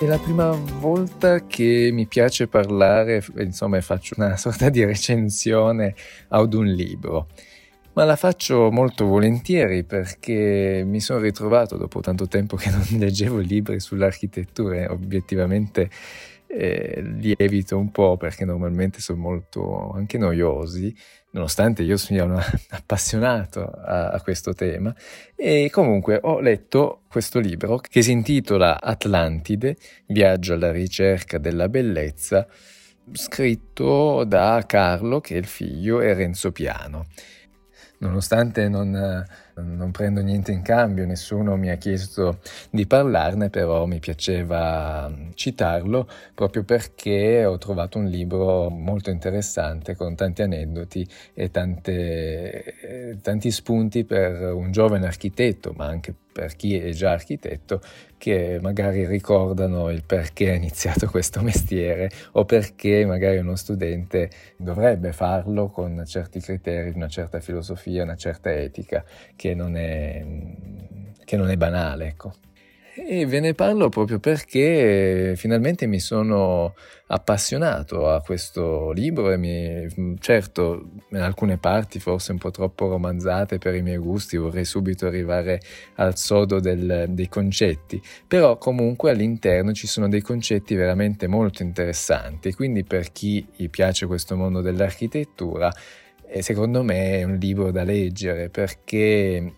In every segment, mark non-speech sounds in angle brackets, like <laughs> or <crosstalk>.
È la prima volta che mi piace parlare, insomma faccio una sorta di recensione ad un libro, ma la faccio molto volentieri perché mi sono ritrovato dopo tanto tempo che non <laughs> leggevo libri sull'architettura e obiettivamente eh, li evito un po' perché normalmente sono molto anche noiosi, nonostante io sia un <laughs> appassionato a, a, questo tema. E comunque ho letto questo libro che si intitola Atlantide, viaggio alla ricerca della bellezza, scritto da Carlo, che è il figlio, e Renzo Piano nonostante non, non, prendo niente in cambio, nessuno mi ha chiesto di parlarne, però mi piaceva citarlo proprio perché ho trovato un libro molto interessante con tanti aneddoti e tante, tanti spunti per un giovane architetto, ma anche per chi è già architetto, che magari ricordano il perché ha iniziato <laughs> questo mestiere o perché magari uno studente dovrebbe farlo con certi criteri, una certa filosofia, una certa etica che non è, che non è banale. Ecco. E ve ne parlo proprio perché finalmente mi sono appassionato a questo libro e mi, certo in alcune parti forse un po' troppo romanzate per i miei gusti, vorrei subito arrivare al sodo del, dei concetti, però comunque all'interno ci sono dei concetti veramente molto interessanti, quindi per chi piace questo mondo dell'architettura, eh, secondo me è un libro da leggere perché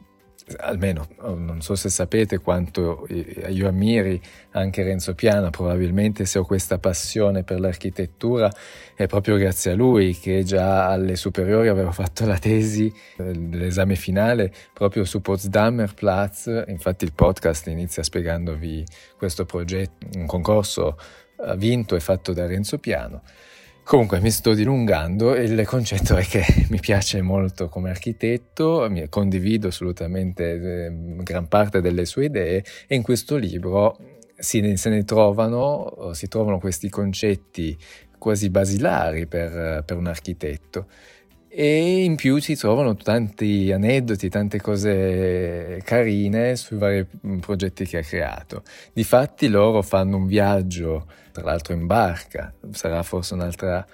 almeno non so se sapete quanto io ammiri anche Renzo Piana, probabilmente se ho questa passione per l'architettura è proprio grazie a lui che già alle superiori aveva fatto la tesi, eh, l'esame finale proprio su Potsdamer Platz, infatti il podcast inizia spiegandovi questo progetto, un concorso eh, vinto e fatto da Renzo Piano. Comunque mi sto dilungando il concetto è che <laughs> mi piace molto come architetto, condivido assolutamente eh, gran parte delle sue idee e in questo libro si, se ne trovano, si trovano questi concetti quasi basilari per, per un architetto e in più si trovano tanti aneddoti, tante cose carine sui vari mm, progetti che ha creato. Difatti loro fanno un viaggio, tra l'altro in barca, sarà forse un'altra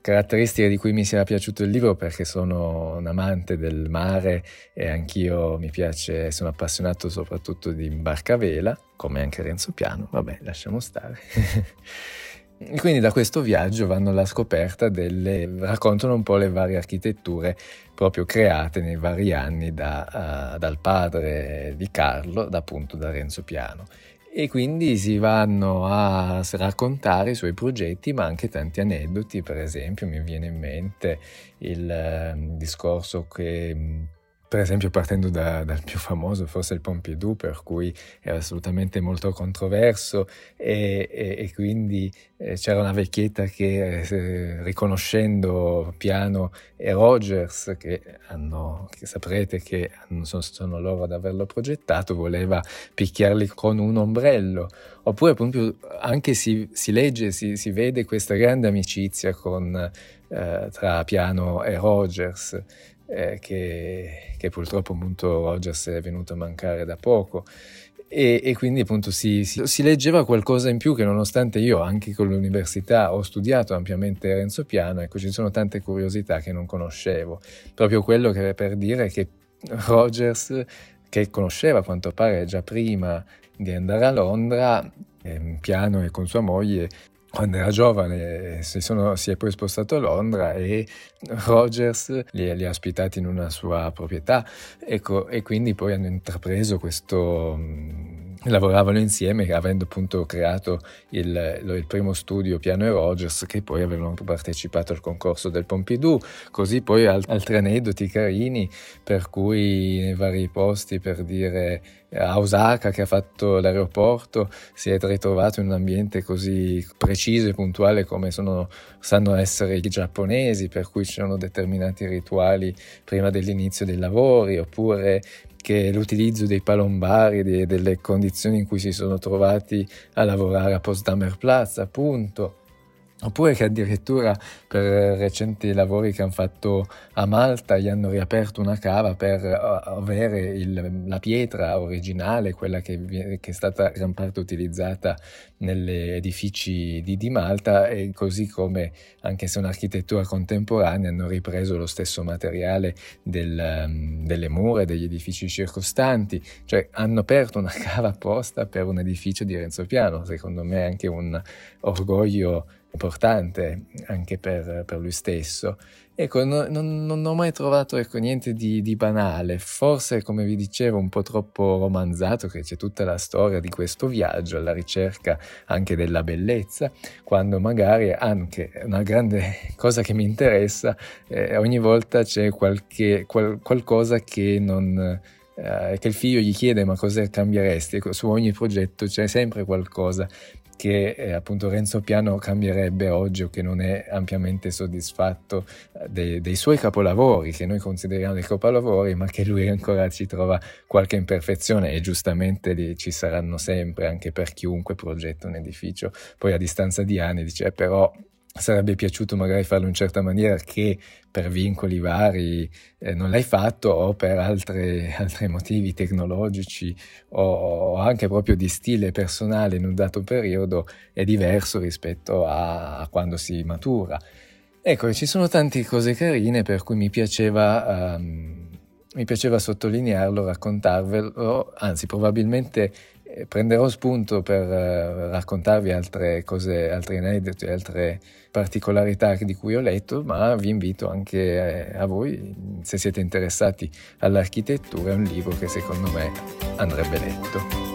caratteristica di cui mi sia piaciuto il libro perché sono un amante del mare e anch'io mi piace, sono appassionato soprattutto di barcavela, come anche Renzo Piano, vabbè lasciamo stare. <laughs> E quindi da questo viaggio vanno alla scoperta delle, raccontano un po' le varie architetture proprio create nei vari anni da, uh, dal padre di Carlo, da, appunto da Renzo Piano. E quindi si vanno a raccontare i suoi progetti, ma anche tanti aneddoti, per esempio mi viene in mente il uh, discorso che per esempio partendo da, dal più famoso, forse il Pompidou, per cui era assolutamente molto controverso e, e, e quindi eh, c'era una vecchietta che eh, riconoscendo Piano e Rogers, che, hanno, che saprete che hanno, sono, sono, loro ad averlo progettato, voleva picchiarli con un ombrello. Oppure proprio anche si, si legge, si, si, vede questa grande amicizia con, eh, tra Piano e Rogers eh, che, che, purtroppo appunto Rogers è venuto a mancare da poco. E, e quindi appunto si, si, si, leggeva qualcosa in più che nonostante io anche con l'università ho studiato ampiamente Renzo Piano, ecco ci sono tante curiosità che non conoscevo. Proprio quello che per dire che Rogers, che conosceva a quanto pare già prima di andare a Londra, eh, Piano e con sua moglie quando era giovane si, sono, si, è poi spostato a Londra e Rogers li, li ha ospitati in una sua proprietà. Ecco, e quindi poi hanno intrapreso questo lavoravano insieme avendo appunto creato il, il, primo studio Piano e Rogers che poi avevano partecipato al concorso del Pompidou così poi altri aneddoti carini per cui nei vari posti per dire a Osaka che ha fatto l'aeroporto si è ritrovato in un ambiente così preciso e puntuale come sono, sanno essere i giapponesi per cui ci sono determinati rituali prima dell'inizio dei lavori oppure che l'utilizzo dei palombari, de, delle condizioni in cui si sono trovati a lavorare a Potsdamer Platz, appunto. Oppure che addirittura per recenti lavori che hanno fatto a Malta gli hanno riaperto una cava per eh, avere il, la pietra originale, quella che, che, è stata gran parte utilizzata negli edifici di, di, Malta e così come, anche se un'architettura contemporanea, hanno ripreso lo stesso materiale del, mm, delle mura e degli edifici circostanti, cioè hanno aperto una <laughs> cava apposta per un edificio di Renzo Piano, secondo me è anche un orgoglio importante anche per, per lui stesso. Ecco, no, non, non, ho mai trovato ecco, niente di, di, banale, forse come vi dicevo un po' troppo romanzato, che c'è tutta la storia di questo viaggio alla ricerca anche della bellezza, quando magari anche una grande <laughs> cosa che mi interessa, eh, ogni volta c'è qualche, qual, qualcosa che non... Eh, che il figlio gli chiede ma cosa cambieresti? Ecco, su ogni progetto c'è sempre qualcosa che eh, appunto Renzo Piano cambierebbe oggi o che non è ampiamente soddisfatto eh, dei, dei, suoi capolavori, che noi consideriamo dei capolavori, ma che lui ancora ci trova qualche imperfezione e giustamente ci saranno sempre anche per chiunque progetta un edificio. Poi a distanza di anni dice, eh, però sarebbe piaciuto magari farlo in certa maniera che per vincoli vari eh, non l'hai fatto o per <laughs> altri motivi tecnologici o, o, anche proprio di stile personale in un dato periodo è diverso rispetto a, a quando si matura. Ecco, ci sono tante cose carine per cui mi piaceva, um, mi piaceva sottolinearlo, raccontarvelo, anzi probabilmente prenderò spunto per uh, raccontarvi altre cose, altri aneddoti, altre particolarità di cui ho letto, ma vi invito anche eh, a voi, se siete interessati all'architettura, è un libro che secondo me andrebbe letto.